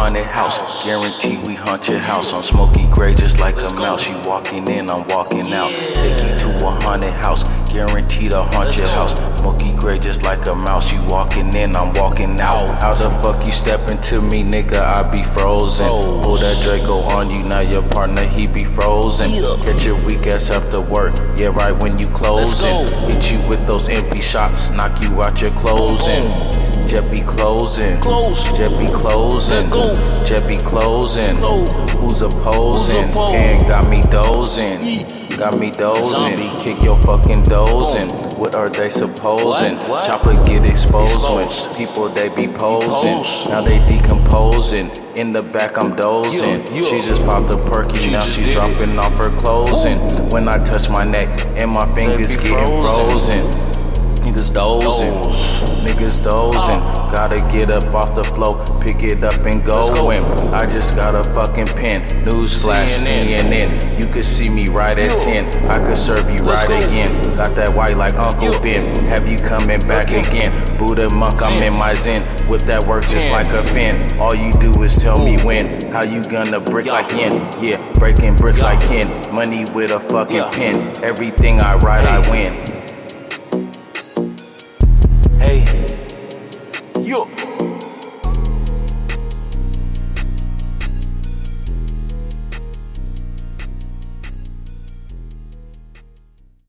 haunted house. Guarantee we haunt your house. I'm smoky gray just like a mouse. You walking in, I'm walking out. Take you to a haunted house. Guarantee to haunt your house. Smoky gray just like a mouse. You walking in, I'm walking out. How the fuck you stepping to me, nigga? I be frozen. Pull that Draco on you, now your partner he be frozen. Catch your weak ass after work. Yeah, right when you closing. Hit you with those empty shots, knock you out your closing. Jet be closing. Close. Jet be closing. Go. Jet be closing. Close. Who's opposing? Who's? And got me dozing. Got me dozing. Zombie. Kick your fucking dozing. What are they supposing? What? What? Chopper get exposed, Exposed. when people they be posing. Depose. Now they decomposing. In the back I'm dozing. Yeah, yeah. She just popped a perky, She now she's did it. dropping off her closing. When I touch my neck and my fingers getting frozen. frozen. Niggas dozing. Niggas dozing. Gotta get up off the floor, pick it up and go in. I just got a fucking pen. Newsflash, CNN. CNN. You could see me right at Yeah. 10. I could serve you right again. Got that white like Uncle. Ben. Have you coming back Again. Buddha monk, I'm in my zen. Whip that work just like a pen. All you do is tell me when. How you gonna brick Yeah. like yen? Yeah, breaking bricks like kin. Money with a fucking pen. Everything I write, I win. Yo.